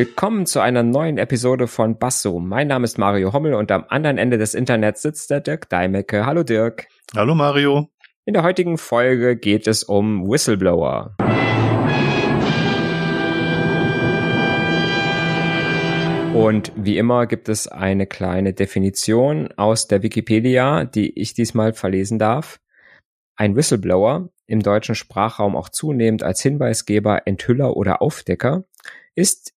Willkommen zu einer neuen Episode von Basso. Mein Name ist Mario Hommel und am anderen Ende des Internets sitzt der Dirk Deimecke. Hallo Dirk. Hallo Mario. In der heutigen Folge geht es um Whistleblower. Und wie immer gibt es eine kleine Definition aus der Wikipedia, die ich diesmal verlesen darf. Ein Whistleblower, im deutschen Sprachraum auch zunehmend als Hinweisgeber, Enthüller oder Aufdecker, ist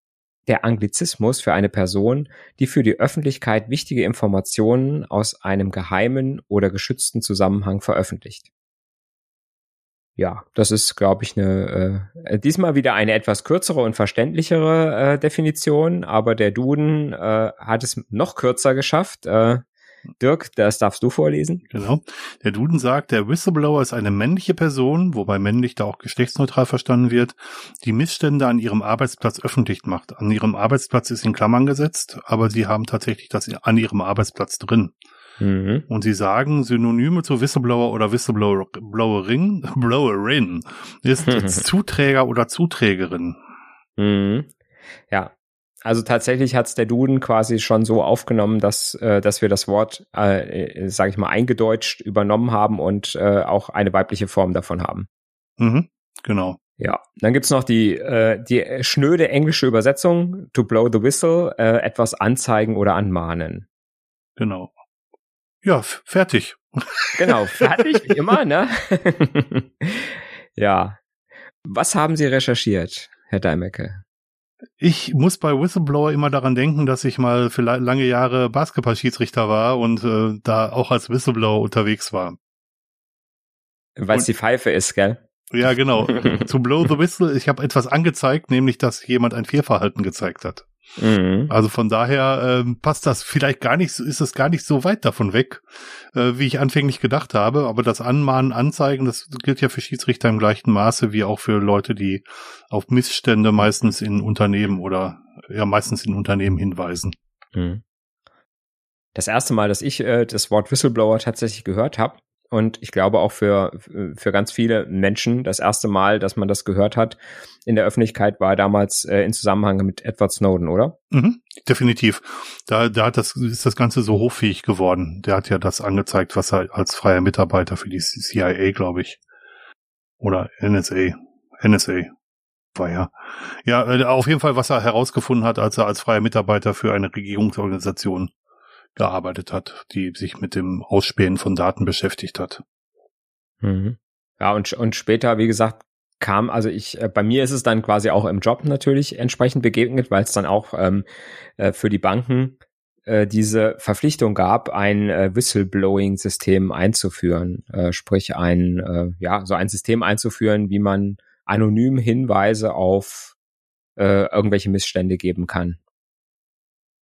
der Anglizismus für eine Person, die für die Öffentlichkeit wichtige Informationen aus einem geheimen oder geschützten Zusammenhang veröffentlicht. Ja, das ist, glaube ich, eine äh, diesmal wieder eine etwas kürzere und verständlichere äh, Definition, aber der Duden äh, hat es noch kürzer geschafft. Äh, Dirk, das darfst du vorlesen. Genau. Der Duden sagt, der Whistleblower ist eine männliche Person, wobei männlich da auch geschlechtsneutral verstanden wird, die Missstände an ihrem Arbeitsplatz öffentlich macht. An ihrem Arbeitsplatz ist in Klammern gesetzt, aber sie haben tatsächlich das an ihrem Arbeitsplatz drin. Mhm. Und sie sagen, Synonyme zu Whistleblower oder Whistleblowerin Blowerin ist Zuträger oder Zuträgerin. Mhm. Ja, also tatsächlich hat es der Duden quasi schon so aufgenommen, dass, äh, dass wir das Wort, äh, sage ich mal, eingedeutscht übernommen haben und äh, auch eine weibliche Form davon haben. Mhm, genau. Ja, dann gibt's noch die, äh, die schnöde englische Übersetzung, to blow the whistle, äh, etwas anzeigen oder anmahnen. Genau. Ja, fertig. Genau, fertig, wie immer, ne? ja. Was haben Sie recherchiert, Herr Deimecke? Ich muss bei Whistleblower immer daran denken, dass ich mal für lange Jahre Basketball-Schiedsrichter war und äh, da auch als Whistleblower unterwegs war. Weil es die Pfeife ist, gell? Ja, genau. Zu Blow the Whistle, ich habe etwas angezeigt, nämlich dass jemand ein Fehlverhalten gezeigt hat. Mhm. Also von daher äh, passt das vielleicht gar nicht, ist es gar nicht so weit davon weg, äh, wie ich anfänglich gedacht habe. Aber das Anmahnen, Anzeigen, das gilt ja für Schiedsrichter im gleichen Maße wie auch für Leute, die auf Missstände meistens in Unternehmen oder ja meistens in Unternehmen hinweisen. Mhm. Das erste Mal, dass ich äh, das Wort Whistleblower tatsächlich gehört habe, und ich glaube auch für, für ganz viele Menschen das erste Mal, dass man das gehört hat in der Öffentlichkeit, war damals äh, in Zusammenhang mit Edward Snowden, oder? Mhm, definitiv. Da, da hat das, ist das Ganze so hochfähig geworden. Der hat ja das angezeigt, was er als freier Mitarbeiter für die CIA, glaube ich, oder NSA, NSA war ja. Ja, äh, auf jeden Fall, was er herausgefunden hat, als er als freier Mitarbeiter für eine Regierungsorganisation gearbeitet hat, die sich mit dem Ausspähen von Daten beschäftigt hat. Mhm. Ja, und, und später, wie gesagt, kam, also ich, äh, bei mir ist es dann quasi auch im Job natürlich entsprechend begegnet, weil es dann auch ähm, äh, für die Banken äh, diese Verpflichtung gab, ein äh, Whistleblowing-System einzuführen, äh, sprich ein, äh, ja, so ein System einzuführen, wie man anonym Hinweise auf äh, irgendwelche Missstände geben kann.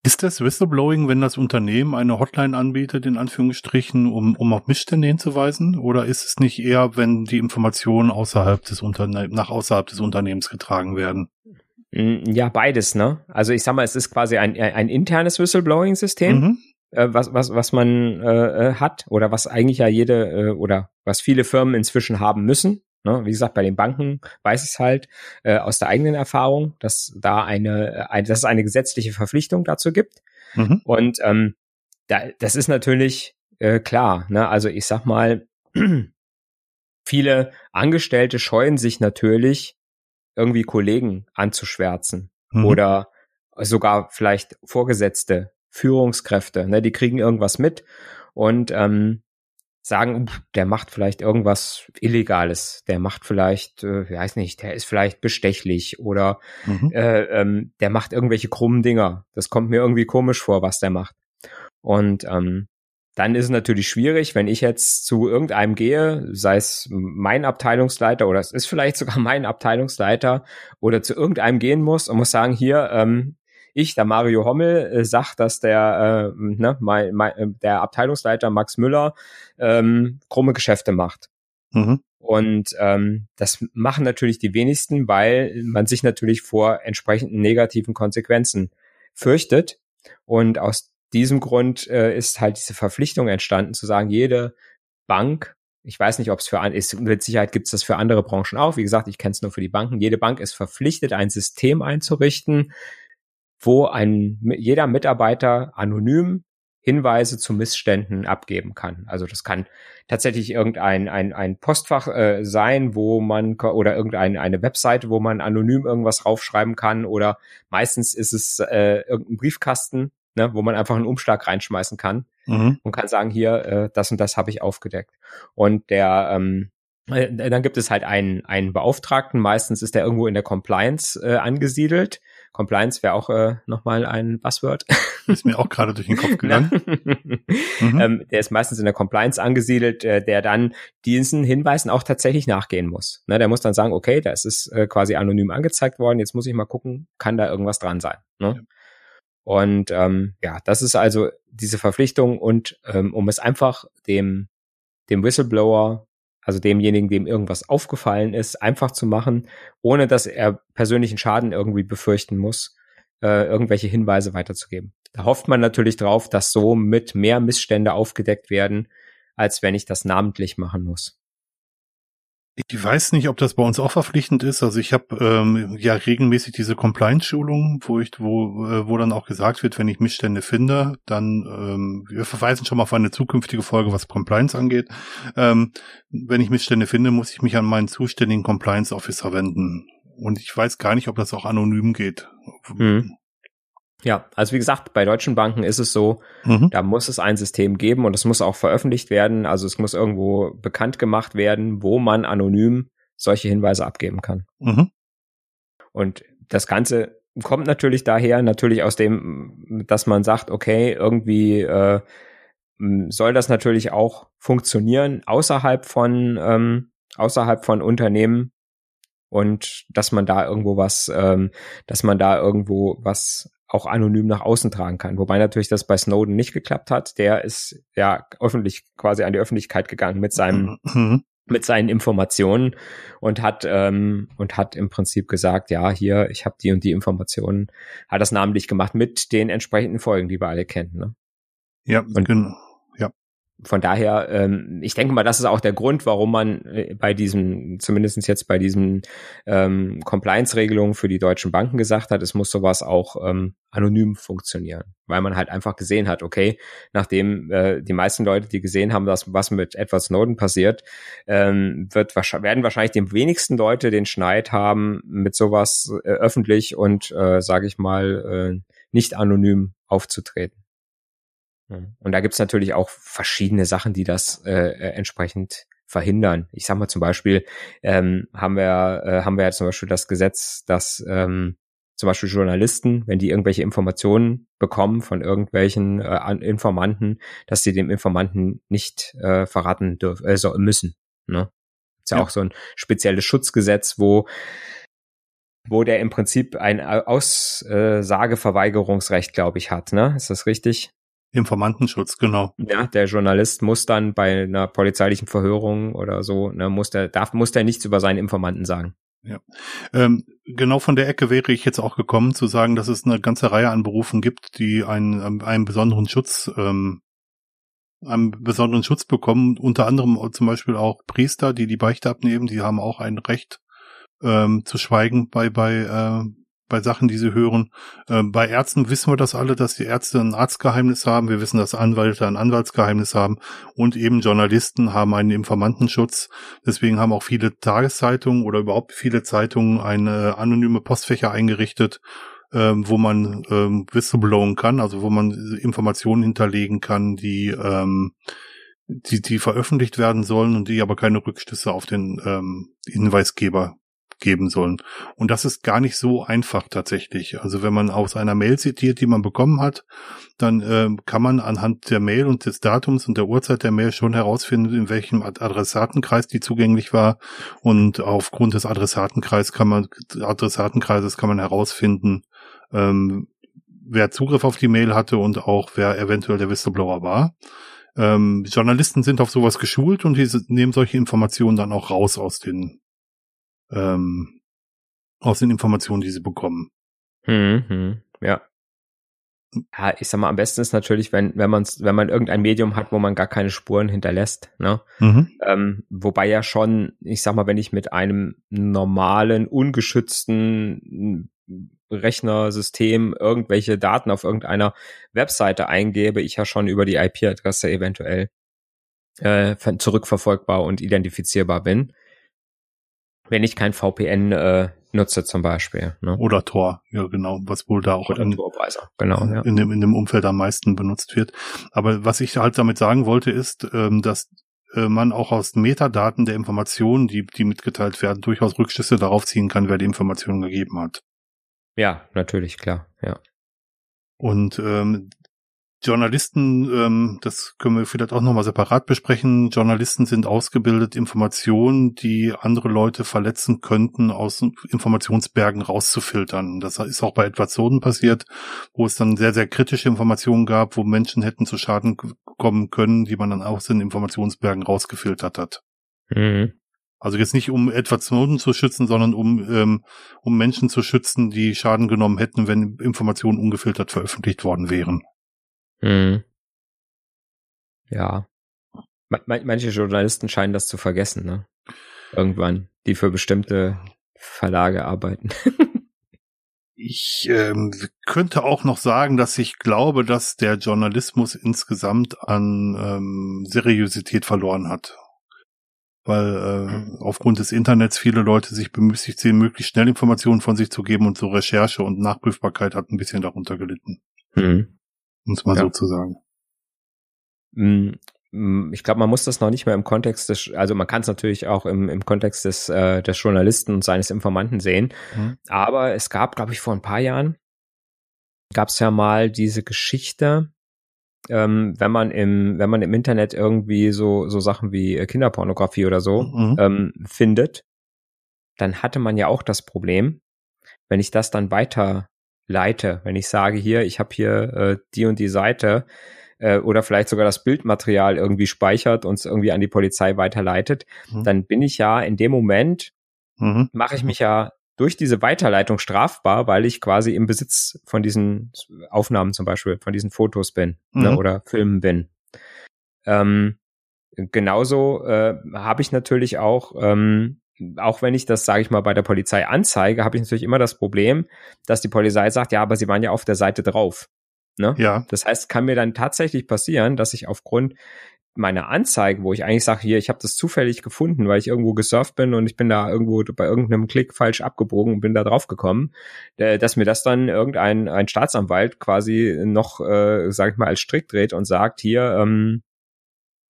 Ist das Whistleblowing, wenn das Unternehmen eine Hotline anbietet, in Anführungsstrichen, um, um auf Missstände hinzuweisen? Oder ist es nicht eher, wenn die Informationen außerhalb des Unterne nach außerhalb des Unternehmens getragen werden? Mm, ja, beides, ne? Also ich sag mal, es ist quasi ein, ein internes Whistleblowing-System. Mhm. Äh, was, was, was man äh, äh hat oder was eigentlich ja jede äh, oder was viele Firmen inzwischen haben müssen, Ne? Wie gesagt, bei den Banken weiß ich es halt äh, aus der eigenen Erfahrung, dass da eine, äh, ein, dass es eine gesetzliche Verpflichtung dazu gibt. Mhm. Und ähm, da, das ist natürlich äh, klar. Ne? Also ich sag mal, viele Angestellte scheuen sich natürlich, irgendwie Kollegen anzuschwärzen mhm. oder sogar vielleicht Vorgesetzte, Führungskräfte. Ne? Die kriegen irgendwas mit und ähm, sagen, der macht vielleicht irgendwas Illegales, der macht vielleicht, äh, weiß nicht, der ist vielleicht bestechlich oder mhm. äh, ähm, der macht irgendwelche krummen Dinger. Das kommt mir irgendwie komisch vor, was der macht. Und ähm, dann ist es natürlich schwierig, wenn ich jetzt zu irgendeinem gehe, sei es mein Abteilungsleiter oder es ist vielleicht sogar mein Abteilungsleiter oder zu irgendeinem gehen muss und muss sagen, hier, ähm, ich, der Mario Hommel, äh, sagt, dass der, äh, ne, mein, mein, äh, der Abteilungsleiter Max Müller ähm, krumme Geschäfte macht. Mhm. Und ähm, das machen natürlich die wenigsten, weil man sich natürlich vor entsprechenden negativen Konsequenzen fürchtet. Und aus diesem Grund äh, ist halt diese Verpflichtung entstanden, zu sagen, jede Bank, ich weiß nicht, ob es für ist, mit Sicherheit gibt es das für andere Branchen auch. Wie gesagt, ich kenne es nur für die Banken. Jede Bank ist verpflichtet, ein System einzurichten, wo ein jeder Mitarbeiter anonym Hinweise zu Missständen abgeben kann. Also das kann tatsächlich irgendein ein, ein Postfach äh, sein, wo man oder irgendeine eine Webseite, wo man anonym irgendwas raufschreiben kann oder meistens ist es äh, irgendein Briefkasten, ne, wo man einfach einen Umschlag reinschmeißen kann mhm. und kann sagen, hier, äh, das und das habe ich aufgedeckt. Und der ähm, äh, dann gibt es halt einen, einen Beauftragten, meistens ist der irgendwo in der Compliance äh, angesiedelt Compliance wäre auch äh, nochmal ein Buzzword. Ist mir auch gerade durch den Kopf gegangen. mhm. ähm, der ist meistens in der Compliance angesiedelt, äh, der dann diesen Hinweisen auch tatsächlich nachgehen muss. Ne, der muss dann sagen, okay, das ist äh, quasi anonym angezeigt worden, jetzt muss ich mal gucken, kann da irgendwas dran sein. Ne? Ja. Und ähm, ja, das ist also diese Verpflichtung und ähm, um es einfach dem dem Whistleblower also demjenigen, dem irgendwas aufgefallen ist, einfach zu machen, ohne dass er persönlichen Schaden irgendwie befürchten muss, äh, irgendwelche Hinweise weiterzugeben. Da hofft man natürlich drauf, dass so mit mehr Missstände aufgedeckt werden, als wenn ich das namentlich machen muss. Ich weiß nicht, ob das bei uns auch verpflichtend ist. Also ich habe ähm, ja regelmäßig diese Compliance-Schulungen, wo ich, wo, äh, wo dann auch gesagt wird, wenn ich Missstände finde, dann ähm, wir verweisen schon mal auf eine zukünftige Folge, was Compliance angeht. Ähm, wenn ich Missstände finde, muss ich mich an meinen zuständigen Compliance Officer wenden. Und ich weiß gar nicht, ob das auch anonym geht. Hm. Ja, also wie gesagt, bei deutschen Banken ist es so, mhm. da muss es ein System geben und es muss auch veröffentlicht werden. Also es muss irgendwo bekannt gemacht werden, wo man anonym solche Hinweise abgeben kann. Mhm. Und das Ganze kommt natürlich daher, natürlich aus dem, dass man sagt, okay, irgendwie äh, soll das natürlich auch funktionieren außerhalb von ähm, außerhalb von Unternehmen und dass man da irgendwo was, ähm, dass man da irgendwo was auch anonym nach außen tragen kann. Wobei natürlich das bei Snowden nicht geklappt hat. Der ist ja öffentlich quasi an die Öffentlichkeit gegangen mit seinem mhm. mit seinen Informationen und hat ähm, und hat im Prinzip gesagt, ja, hier, ich habe die und die Informationen, hat das namentlich gemacht mit den entsprechenden Folgen, die wir alle kennen. Ne? Ja, und, genau von daher, ähm, ich denke mal, das ist auch der Grund, warum man äh, bei diesem, zumindestens jetzt bei diesen ähm, Compliance-Regelungen für die deutschen Banken gesagt hat, es muss sowas auch ähm, anonym funktionieren. Weil man halt einfach gesehen hat, okay, nachdem äh, die meisten Leute, die gesehen haben, dass was mit Edward Snowden passiert, ähm, wird werden wahrscheinlich die wenigsten Leute den Schneid haben, mit sowas äh, öffentlich und, äh, sage ich mal, äh, nicht anonym aufzutreten. Und da gibt's natürlich auch verschiedene Sachen, die das äh, äh, entsprechend verhindern. Ich sag mal zum Beispiel, ähm, haben wir, äh, haben wir ja zum Beispiel das Gesetz, dass ähm, zum Beispiel Journalisten, wenn die irgendwelche Informationen bekommen von irgendwelchen äh, Informanten, dass sie dem Informanten nicht äh, verraten dürfen, äh, so, müssen. Ne? Ist ja, ja auch so ein spezielles Schutzgesetz, wo wo der im Prinzip ein Aussageverweigerungsrecht, glaube ich, hat. Ne? Ist das richtig? Informantenschutz, genau. Ja, der Journalist muss dann bei einer polizeilichen Verhörung oder so, ne, muss der, darf, muss der nichts über seinen Informanten sagen. Ja, ähm, genau von der Ecke wäre ich jetzt auch gekommen, zu sagen, dass es eine ganze Reihe an Berufen gibt, die einen, ähm, einen besonderen Schutz, ähm, einen besonderen Schutz bekommen. Unter anderem zum Beispiel auch Priester, die die Beichte abnehmen, die haben auch ein Recht ähm, zu schweigen bei bei äh, bei Sachen, die sie hören. Äh, bei Ärzten wissen wir das alle, dass die Ärzte ein Arztgeheimnis haben. Wir wissen, dass Anwälte ein Anwaltsgeheimnis haben. Und eben Journalisten haben einen Informantenschutz. Deswegen haben auch viele Tageszeitungen oder überhaupt viele Zeitungen eine anonyme Postfächer eingerichtet, äh, wo man ähm, whistleblowen kann, also wo man Informationen hinterlegen kann, die ähm, die, die veröffentlicht werden sollen und die aber keine Rückschlüsse auf den ähm, Hinweisgeber geben sollen. Und das ist gar nicht so einfach tatsächlich. Also wenn man aus einer Mail zitiert, die man bekommen hat, dann äh, kann man anhand der Mail und des Datums und der Uhrzeit der Mail schon herausfinden, in welchem Adressatenkreis die zugänglich war. Und aufgrund des Adressatenkreises kann man, Adressatenkreises kann man herausfinden, ähm, wer Zugriff auf die Mail hatte und auch wer eventuell der Whistleblower war. Ähm, Journalisten sind auf sowas geschult und die nehmen solche Informationen dann auch raus aus den ähm, aus den Informationen, die sie bekommen. Hm, hm, ja. Ja, ich sag mal, am besten ist natürlich, wenn, wenn man wenn man irgendein Medium hat, wo man gar keine Spuren hinterlässt, ne? Mhm. Ähm, wobei ja schon, ich sag mal, wenn ich mit einem normalen, ungeschützten Rechnersystem irgendwelche Daten auf irgendeiner Webseite eingebe, ich ja schon über die IP-Adresse eventuell äh, zurückverfolgbar und identifizierbar bin. Wenn ich kein VPN äh, nutze zum Beispiel. Ne? Oder Tor, ja genau, was wohl da auch in, genau, ja. in, dem, in dem Umfeld am meisten benutzt wird. Aber was ich halt damit sagen wollte, ist, ähm, dass äh, man auch aus Metadaten der Informationen, die, die mitgeteilt werden, durchaus Rückschlüsse darauf ziehen kann, wer die Informationen gegeben hat. Ja, natürlich, klar, ja. Und ähm, Journalisten, ähm, das können wir vielleicht auch nochmal separat besprechen. Journalisten sind ausgebildet, Informationen, die andere Leute verletzen könnten, aus Informationsbergen rauszufiltern. Das ist auch bei Edward Snowden passiert, wo es dann sehr, sehr kritische Informationen gab, wo Menschen hätten zu Schaden kommen können, die man dann aus den Informationsbergen rausgefiltert hat. Mhm. Also jetzt nicht um Edward Snowden zu schützen, sondern um, ähm, um Menschen zu schützen, die Schaden genommen hätten, wenn Informationen ungefiltert veröffentlicht worden wären. Mhm. Ja. Manche Journalisten scheinen das zu vergessen, ne? Irgendwann, die für bestimmte Verlage arbeiten. ich ähm, könnte auch noch sagen, dass ich glaube, dass der Journalismus insgesamt an ähm, Seriosität verloren hat. Weil äh, mhm. aufgrund des Internets viele Leute sich bemüßigt sehen, möglichst schnell Informationen von sich zu geben und so Recherche und Nachprüfbarkeit hat ein bisschen darunter gelitten. Mhm um es mal ja. so zu sagen. Mm, mm, ich glaube, man muss das noch nicht mehr im Kontext des, also man kann es natürlich auch im, im Kontext des, äh, des Journalisten und seines Informanten sehen. Mhm. Aber es gab, glaube ich, vor ein paar Jahren gab es ja mal diese Geschichte, ähm, wenn man im, wenn man im Internet irgendwie so, so Sachen wie äh, Kinderpornografie oder so mhm. ähm, findet, dann hatte man ja auch das Problem, wenn ich das dann weiter leite. Wenn ich sage, hier, ich habe hier äh, die und die Seite äh, oder vielleicht sogar das Bildmaterial irgendwie speichert und es irgendwie an die Polizei weiterleitet, mhm. dann bin ich ja in dem Moment, mhm. mache ich mich ja durch diese Weiterleitung strafbar, weil ich quasi im Besitz von diesen Aufnahmen zum Beispiel, von diesen Fotos bin ne, mhm. ne, oder Filmen bin. Ähm, genauso äh, habe ich natürlich auch ähm, auch wenn ich das, sage ich mal, bei der Polizei anzeige, habe ich natürlich immer das Problem, dass die Polizei sagt, ja, aber sie waren ja auf der Seite drauf. Ne? Ja. Das heißt, kann mir dann tatsächlich passieren, dass ich aufgrund meiner Anzeige, wo ich eigentlich sage, hier, ich habe das zufällig gefunden, weil ich irgendwo gesurft bin und ich bin da irgendwo bei irgendeinem Klick falsch abgebogen und bin da drauf gekommen, äh, dass mir das dann irgendein ein Staatsanwalt quasi noch, äh, sage ich mal, als Strick dreht und sagt, hier, ähm,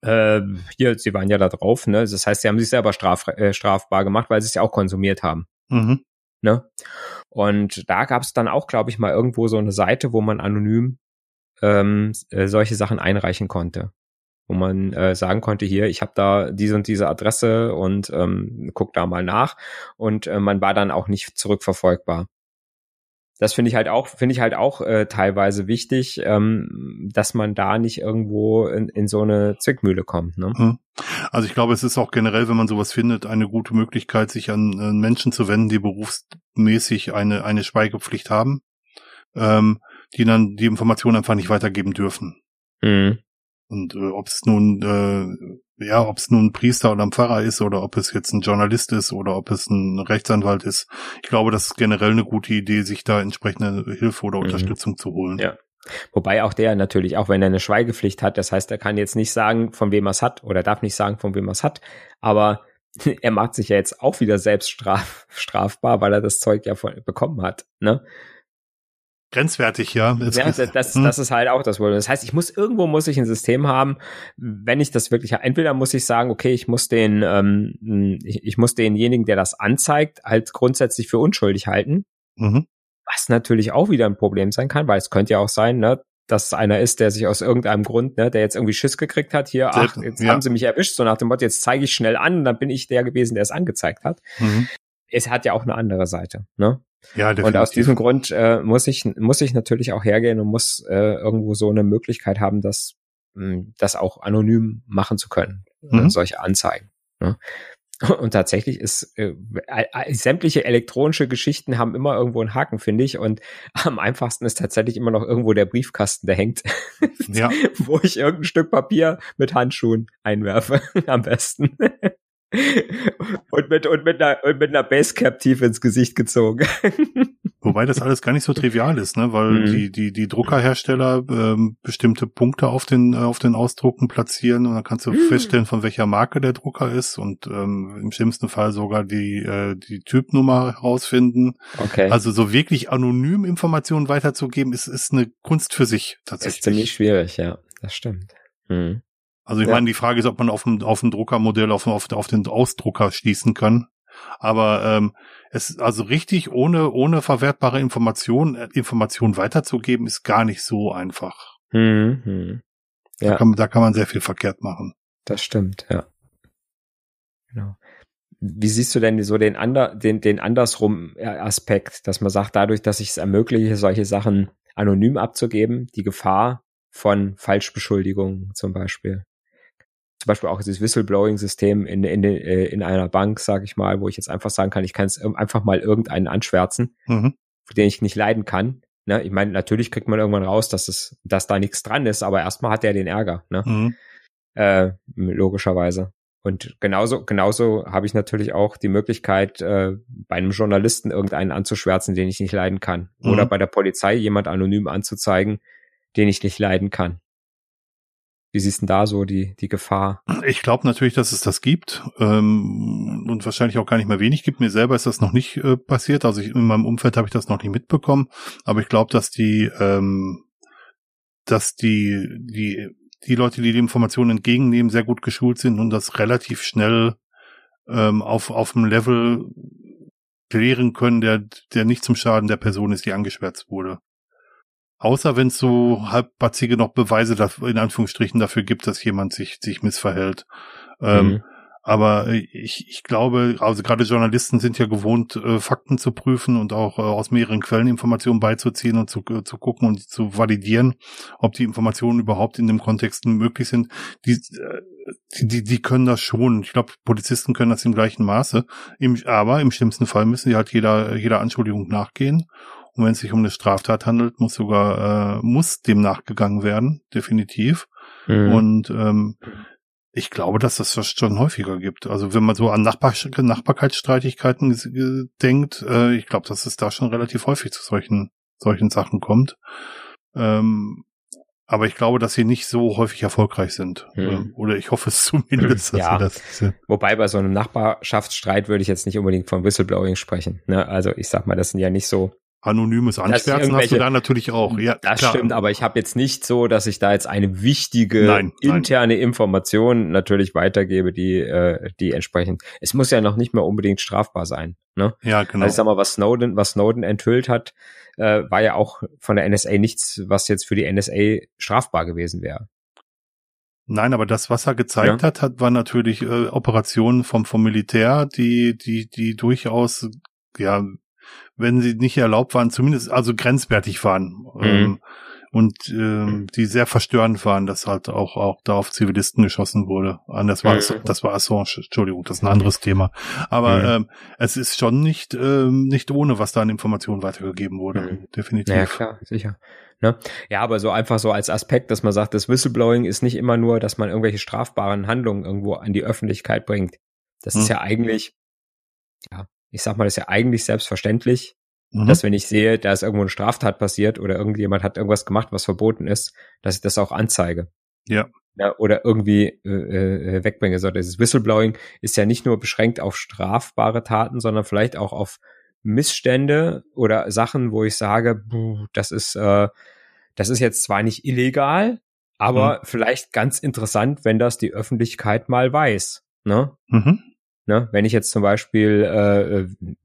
äh, hier, sie waren ja da drauf, ne? Das heißt, sie haben sich selber straf, äh, strafbar gemacht, weil sie es ja auch konsumiert haben. Mhm. Ne? Und da gab es dann auch, glaube ich, mal irgendwo so eine Seite, wo man anonym ähm, äh, solche Sachen einreichen konnte. Wo man äh, sagen konnte, hier, ich habe da diese und diese Adresse und ähm, guck da mal nach. Und äh, man war dann auch nicht zurückverfolgbar das finde ich halt auch, finde ich halt auch äh, teilweise wichtig, ähm, dass man da nicht irgendwo in, in so eine Zwickmühle kommt. Ne? Hm. Also ich glaube, es ist auch generell, wenn man sowas findet, eine gute Möglichkeit, sich an äh, Menschen zu wenden, die berufsmäßig eine, eine Schweigepflicht haben, ähm, die dann die Informationen einfach nicht weitergeben dürfen. Mhm. Und äh, ob es nun äh, ja, ob es nun ein Priester oder ein Pfarrer ist oder ob es jetzt ein Journalist ist oder ob es ein Rechtsanwalt ist. Ich glaube, das ist generell eine gute Idee, sich da entsprechende Hilfe oder mhm. Unterstützung zu holen. Ja. Wobei auch der natürlich, auch wenn er eine Schweigepflicht hat, das heißt, er kann jetzt nicht sagen, von wem er es hat oder darf nicht sagen, von wem er es hat, aber er macht sich ja jetzt auch wieder selbst straf, strafbar, weil er das Zeug ja von, bekommen hat. Ne? Grenzwertig, ja. Jetzt ja, das, das, hm. das ist halt auch das Problem. Das heißt, ich muss irgendwo muss ich ein System haben, wenn ich das wirklich entweder muss ich sagen, okay, ich muss den, ähm, ich, ich muss denjenigen, der das anzeigt, halt grundsätzlich für unschuldig halten. Mhm. Was natürlich auch wieder ein Problem sein kann, weil es könnte ja auch sein, ne, dass einer ist, der sich aus irgendeinem Grund, ne, der jetzt irgendwie Schiss gekriegt hat, hier, ach, jetzt ja. haben sie mich erwischt, so nach dem Motto, jetzt zeige ich schnell an, dann bin ich der gewesen, der es angezeigt hat. Mhm. Es hat ja auch eine andere Seite, ne? Ja, definitiv. Und aus diesem Grund äh, muss ich muss ich natürlich auch hergehen und muss äh, irgendwo so eine Möglichkeit haben, das mh, hm, das auch anonym machen zu können, mhm. solche Anzeigen. Ne? Und tatsächlich ist äh, sämtliche elektronische Geschichten haben immer irgendwo einen Haken, finde ich. Und am einfachsten ist tatsächlich immer noch irgendwo der Briefkasten, der hängt, ja. wo ich irgendein Stück Papier mit Handschuhen einwerfe. am besten. Und mit, und mit einer, und mit einer Basecap tief ins Gesicht gezogen. Wobei das alles gar nicht so trivial ist, ne? weil mhm. die, die, die Druckerhersteller ähm, bestimmte Punkte auf den, äh, auf den Ausdrucken platzieren und dann kannst du mhm. feststellen, von welcher Marke der Drucker ist und ähm, im schlimmsten Fall sogar die, äh, die Typnummer herausfinden. Okay. Also so wirklich anonym Informationen weiterzugeben, ist, ist eine Kunst für sich tatsächlich. Ist ziemlich schwierig, ja, das stimmt. Mhm. Also ich ja. meine, die Frage ist, ob man auf dem, auf dem Druckermodell auf, auf, auf den Ausdrucker schließen kann. Aber ähm, es also richtig ohne ohne verwertbare Informationen äh, Informationen weiterzugeben ist gar nicht so einfach. Mhm. Ja. Da, kann, da kann man sehr viel verkehrt machen. Das stimmt, ja. Genau. Wie siehst du denn so den, ander, den, den andersrum Aspekt, dass man sagt, dadurch, dass ich es ermögliche, solche Sachen anonym abzugeben, die Gefahr von Falschbeschuldigungen zum Beispiel? Zum Beispiel auch dieses Whistleblowing-System in, in, äh, in einer Bank, sage ich mal, wo ich jetzt einfach sagen kann, ich kann es einfach mal irgendeinen anschwärzen, mhm. den ich nicht leiden kann. Ne? Ich meine, natürlich kriegt man irgendwann raus, dass es, dass da nichts dran ist, aber erstmal hat er den Ärger, ne? Mhm. Äh, logischerweise. Und genauso, genauso habe ich natürlich auch die Möglichkeit, äh, bei einem Journalisten irgendeinen anzuschwärzen, den ich nicht leiden kann. Mhm. Oder bei der Polizei jemand anonym anzuzeigen, den ich nicht leiden kann. Wie siehst du da so die, die Gefahr? Ich glaube natürlich, dass es das gibt ähm, und wahrscheinlich auch gar nicht mehr wenig gibt. Mir selber ist das noch nicht äh, passiert. Also ich, in meinem Umfeld habe ich das noch nicht mitbekommen. Aber ich glaube, dass die, ähm, dass die, die, die Leute, die die Informationen entgegennehmen, sehr gut geschult sind und das relativ schnell ähm, auf, auf dem Level klären können, der, der nicht zum Schaden der Person ist, die angeschwärzt wurde. Außer wenn es so halbbatzige noch Beweise dafür, in Anführungsstrichen dafür gibt, dass jemand sich, sich missverhält. Ähm, mhm. Aber ich, ich glaube, also gerade Journalisten sind ja gewohnt, äh, Fakten zu prüfen und auch äh, aus mehreren Quellen Informationen beizuziehen und zu, äh, zu gucken und zu validieren, ob die Informationen überhaupt in dem Kontext möglich sind. Die, äh, die, die können das schon. Ich glaube, Polizisten können das im gleichen Maße. Im, aber im schlimmsten Fall müssen sie halt jeder, jeder Anschuldigung nachgehen. Und wenn es sich um eine Straftat handelt, muss sogar, äh, muss dem nachgegangen werden, definitiv. Mhm. Und ähm, ich glaube, dass das schon häufiger gibt. Also wenn man so an Nachbar Nachbarkeitsstreitigkeiten denkt, äh, ich glaube, dass es da schon relativ häufig zu solchen, solchen Sachen kommt. Ähm, aber ich glaube, dass sie nicht so häufig erfolgreich sind. Hm. Oder ich hoffe es zumindest. ja. Das, Wobei bei so einem Nachbarschaftsstreit würde ich jetzt nicht unbedingt von Whistleblowing sprechen. Ne? Also ich sag mal, das sind ja nicht so Anonymes Anschwärzen hast du da natürlich auch. Ja, das klar. stimmt, aber ich habe jetzt nicht so, dass ich da jetzt eine wichtige nein, interne nein. Information natürlich weitergebe, die äh, die entsprechend. Es muss ja noch nicht mehr unbedingt strafbar sein. Ne? Ja, genau. Also ich sag mal, was Snowden, was Snowden enthüllt hat, äh, war ja auch von der NSA nichts, was jetzt für die NSA strafbar gewesen wäre. Nein, aber das, was er gezeigt ja. hat, hat, war natürlich äh, Operationen vom, vom Militär, die, die, die durchaus, ja, wenn sie nicht erlaubt waren, zumindest also grenzwertig waren. Mhm. Ähm, und ähm, die sehr verstörend waren, dass halt auch auch da auf Zivilisten geschossen wurde. Ah, das war mhm. das war Assange, Entschuldigung, das ist ein anderes Thema. Aber mhm. ähm, es ist schon nicht ähm, nicht ohne, was da an Informationen weitergegeben wurde, mhm. definitiv. Ja klar, sicher. Ne? Ja, aber so einfach so als Aspekt, dass man sagt, das Whistleblowing ist nicht immer nur, dass man irgendwelche strafbaren Handlungen irgendwo an die Öffentlichkeit bringt. Das ist mhm. ja eigentlich, ja, ich sag mal, das ist ja eigentlich selbstverständlich, mhm. dass wenn ich sehe, da ist irgendwo eine Straftat passiert oder irgendjemand hat irgendwas gemacht, was verboten ist, dass ich das auch anzeige. Ja. ja oder irgendwie äh, äh, wegbringe. So, dieses Whistleblowing ist ja nicht nur beschränkt auf strafbare Taten, sondern vielleicht auch auf Missstände oder Sachen, wo ich sage, das ist, äh, das ist jetzt zwar nicht illegal, aber mhm. vielleicht ganz interessant, wenn das die Öffentlichkeit mal weiß. Ne? Mhm. Ne? Wenn ich jetzt zum Beispiel, äh,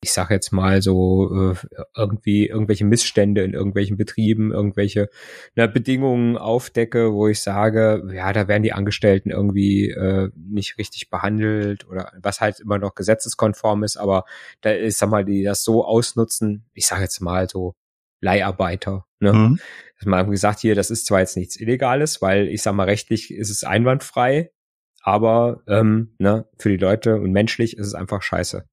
ich sage jetzt mal so, äh, irgendwie irgendwelche Missstände in irgendwelchen Betrieben, irgendwelche ne, Bedingungen aufdecke, wo ich sage, ja, da werden die Angestellten irgendwie äh, nicht richtig behandelt oder was halt immer noch gesetzeskonform ist, aber da ist, sag mal, die das so ausnutzen, ich sage jetzt mal so Leiharbeiter, ne? Mhm. Dass man gesagt, hier, das ist zwar jetzt nichts Illegales, weil ich sag mal, rechtlich ist es einwandfrei, aber ähm, ne, für die Leute und menschlich ist es einfach scheiße.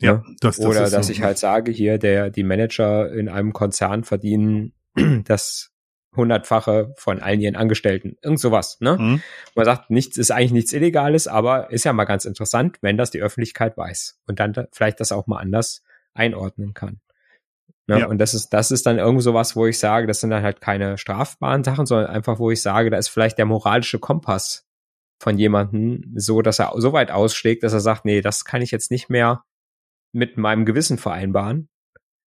Ja, ne? das, das Oder dass so. ich halt sage, hier, der, die Manager in einem Konzern verdienen das hundertfache von allen ihren Angestellten. Irgend sowas, ne? Mhm. Man sagt, nichts ist eigentlich nichts Illegales, aber ist ja mal ganz interessant, wenn das die Öffentlichkeit weiß und dann da vielleicht das auch mal anders einordnen kann. Ne? Ja. Und das ist, das ist dann irgendwo sowas, wo ich sage, das sind dann halt keine strafbaren Sachen, sondern einfach, wo ich sage, da ist vielleicht der moralische Kompass von jemandem so, dass er so weit ausschlägt, dass er sagt, nee, das kann ich jetzt nicht mehr mit meinem Gewissen vereinbaren,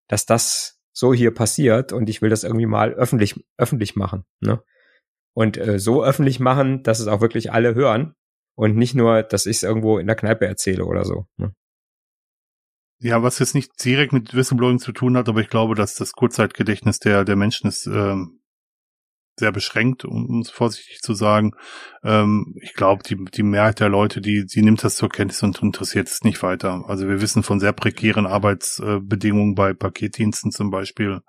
dass das so hier passiert und ich will das irgendwie mal öffentlich, öffentlich machen. Ne? Und äh, so öffentlich machen, dass es auch wirklich alle hören und nicht nur, dass ich es irgendwo in der Kneipe erzähle oder so. Ne? Ja, was jetzt nicht direkt mit Whistleblowing zu tun hat, aber ich glaube, dass das Kurzzeitgedächtnis der, der Menschen ist ähm, sehr beschränkt, um es vorsichtig zu sagen. Ähm, ich glaube, die, die Mehrheit der Leute, die, die nimmt das zur Kenntnis und interessiert es nicht weiter. Also wir wissen von sehr prekären Arbeitsbedingungen bei Paketdiensten zum Beispiel.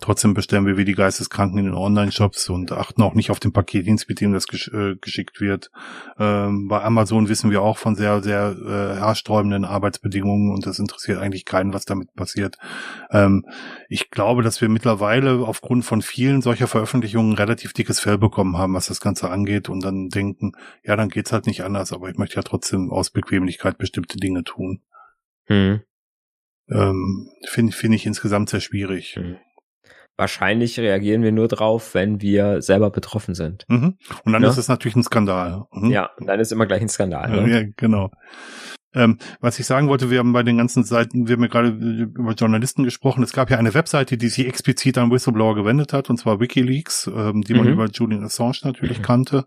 Trotzdem bestellen wir wie die Geisteskranken in den Online-Shops und achten auch nicht auf den Paketdienst, mit dem das gesch äh, geschickt wird. Ähm, bei Amazon wissen wir auch von sehr, sehr äh, haarsträubenden Arbeitsbedingungen und das interessiert eigentlich keinen, was damit passiert. Ähm, ich glaube, dass wir mittlerweile aufgrund von vielen solcher Veröffentlichungen relativ relativ dickes Fell bekommen haben, was das Ganze angeht und dann denken, ja, dann geht's halt nicht anders, aber ich möchte ja trotzdem aus Bequemlichkeit bestimmte Dinge tun. Hm. Ähm, Finde find ich insgesamt sehr schwierig. Hm. Wahrscheinlich reagieren wir nur drauf, wenn wir selber betroffen sind. Mhm. Und dann? Ne? ist es natürlich ein Skandal. Mhm. Ja, und dann ist immer gleich ein Skandal. Ne? Ja, genau. Ähm, was ich sagen wollte, wir haben bei den ganzen Seiten, wir haben ja gerade über Journalisten gesprochen. Es gab ja eine Webseite, die sich explizit an Whistleblower gewendet hat, und zwar WikiLeaks, ähm, die man mhm. über Julian Assange natürlich mhm. kannte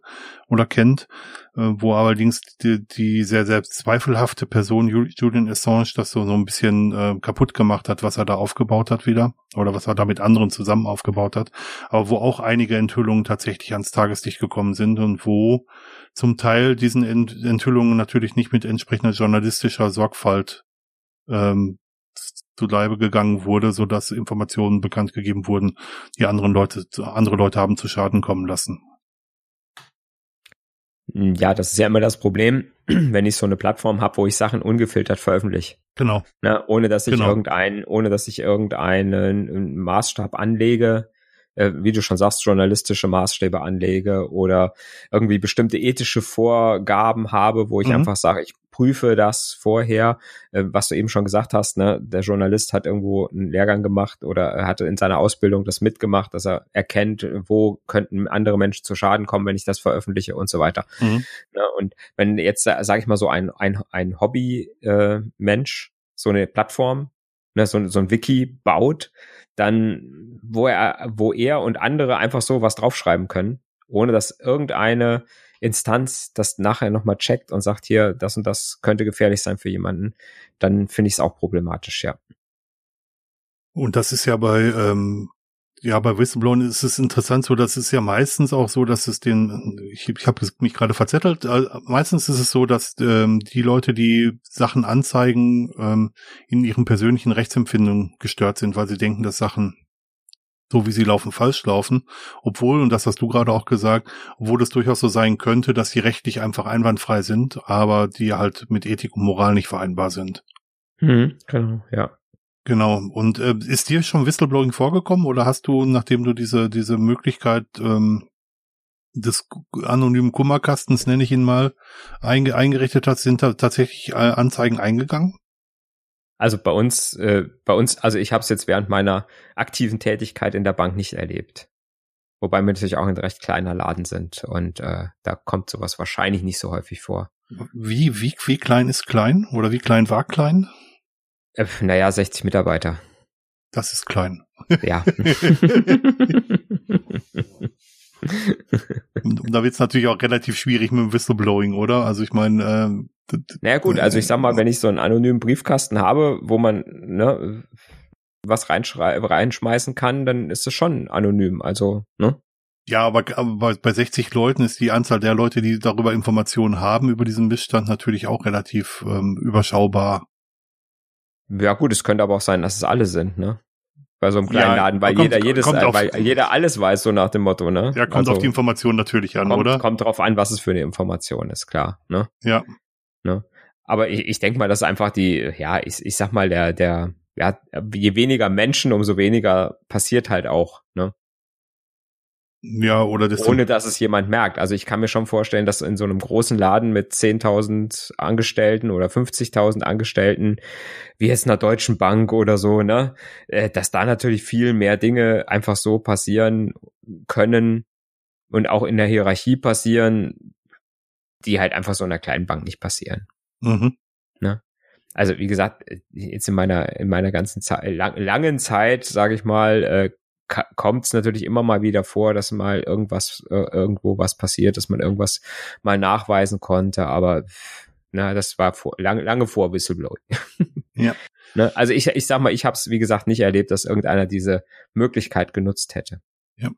oder kennt, äh, wo allerdings die, die, sehr, sehr zweifelhafte Person Julian Assange das so, so ein bisschen äh, kaputt gemacht hat, was er da aufgebaut hat wieder oder was er da mit anderen zusammen aufgebaut hat, aber wo auch einige Enthüllungen tatsächlich ans Tageslicht gekommen sind und wo zum Teil diesen Enthüllungen natürlich nicht mit entsprechender journalistischer Sorgfalt ähm, zu Leibe gegangen wurde, so dass Informationen bekannt gegeben wurden, die anderen Leute, andere Leute haben zu Schaden kommen lassen. Ja, das ist ja immer das Problem, wenn ich so eine Plattform habe, wo ich Sachen ungefiltert veröffentliche. Genau. Na, ohne dass ich genau. irgendeinen, ohne dass ich irgendeinen Maßstab anlege, äh, wie du schon sagst, journalistische Maßstäbe anlege oder irgendwie bestimmte ethische Vorgaben habe, wo ich mhm. einfach sage, ich prüfe das vorher, äh, was du eben schon gesagt hast, ne, der Journalist hat irgendwo einen Lehrgang gemacht oder hatte in seiner Ausbildung das mitgemacht, dass er erkennt, wo könnten andere Menschen zu Schaden kommen, wenn ich das veröffentliche und so weiter. Mhm. Ne, und wenn jetzt, sage ich mal, so ein, ein, ein Hobby-Mensch äh, so eine Plattform, ne, so, so ein Wiki baut, dann, wo er, wo er und andere einfach so was draufschreiben können, ohne dass irgendeine Instanz das nachher nochmal checkt und sagt, hier, das und das könnte gefährlich sein für jemanden, dann finde ich es auch problematisch, ja. Und das ist ja bei ähm, ja, bei Whistleblowing ist es interessant so, dass es ja meistens auch so, dass es den, ich, ich habe mich gerade verzettelt, äh, meistens ist es so, dass ähm, die Leute, die Sachen anzeigen, ähm, in ihren persönlichen Rechtsempfindungen gestört sind, weil sie denken, dass Sachen so wie sie laufen, falsch laufen, obwohl, und das hast du gerade auch gesagt, obwohl es durchaus so sein könnte, dass sie rechtlich einfach einwandfrei sind, aber die halt mit Ethik und Moral nicht vereinbar sind. Mhm, genau, ja. Genau. Und äh, ist dir schon Whistleblowing vorgekommen oder hast du, nachdem du diese, diese Möglichkeit ähm, des anonymen Kummerkastens, nenne ich ihn mal, einge eingerichtet hast, sind da tatsächlich äh, Anzeigen eingegangen? Also bei uns, äh, bei uns, also ich habe es jetzt während meiner aktiven Tätigkeit in der Bank nicht erlebt. Wobei wir natürlich auch ein recht kleiner Laden sind und äh, da kommt sowas wahrscheinlich nicht so häufig vor. Wie, wie, wie klein ist klein? Oder wie klein war klein? Äh, naja, 60 Mitarbeiter. Das ist klein. Ja. Und da wird es natürlich auch relativ schwierig mit dem Whistleblowing, oder? Also ich meine, ähm, naja gut, also ich sag mal, wenn ich so einen anonymen Briefkasten habe, wo man ne, was reinschmeißen kann, dann ist es schon anonym. Also, ne? Ja, aber, aber bei 60 Leuten ist die Anzahl der Leute, die darüber Informationen haben, über diesen Missstand natürlich auch relativ ähm, überschaubar. Ja gut, es könnte aber auch sein, dass es alle sind, ne? Bei so einem kleinen ja, Laden, weil kommt, jeder jedes, äh, auf, weil jeder alles weiß, so nach dem Motto, ne? Ja, kommt also, auf die Information natürlich an, kommt, oder? Kommt drauf an, was es für eine Information ist, klar, ne? Ja. Ne? Aber ich, ich denke mal, dass einfach die, ja, ich, ich sag mal, der, der, ja, je weniger Menschen, umso weniger passiert halt auch, ne? Ja, oder das ohne dass es jemand merkt. Also ich kann mir schon vorstellen, dass in so einem großen Laden mit 10.000 Angestellten oder 50.000 Angestellten, wie jetzt einer Deutschen Bank oder so, ne, äh, dass da natürlich viel mehr Dinge einfach so passieren können und auch in der Hierarchie passieren, die halt einfach so in einer kleinen Bank nicht passieren. Mhm. Ne? Also wie gesagt, jetzt in meiner in meiner ganzen Zeit, lang, langen Zeit, sage ich mal, äh, kommt es natürlich immer mal wieder vor, dass mal irgendwas, äh, irgendwo was passiert, dass man irgendwas mal nachweisen konnte, aber na, das war vor, lang, lange vor Whistleblowing. Ja. ne? Also ich, ich sag mal, ich habe es, wie gesagt, nicht erlebt, dass irgendeiner diese Möglichkeit genutzt hätte. Ja.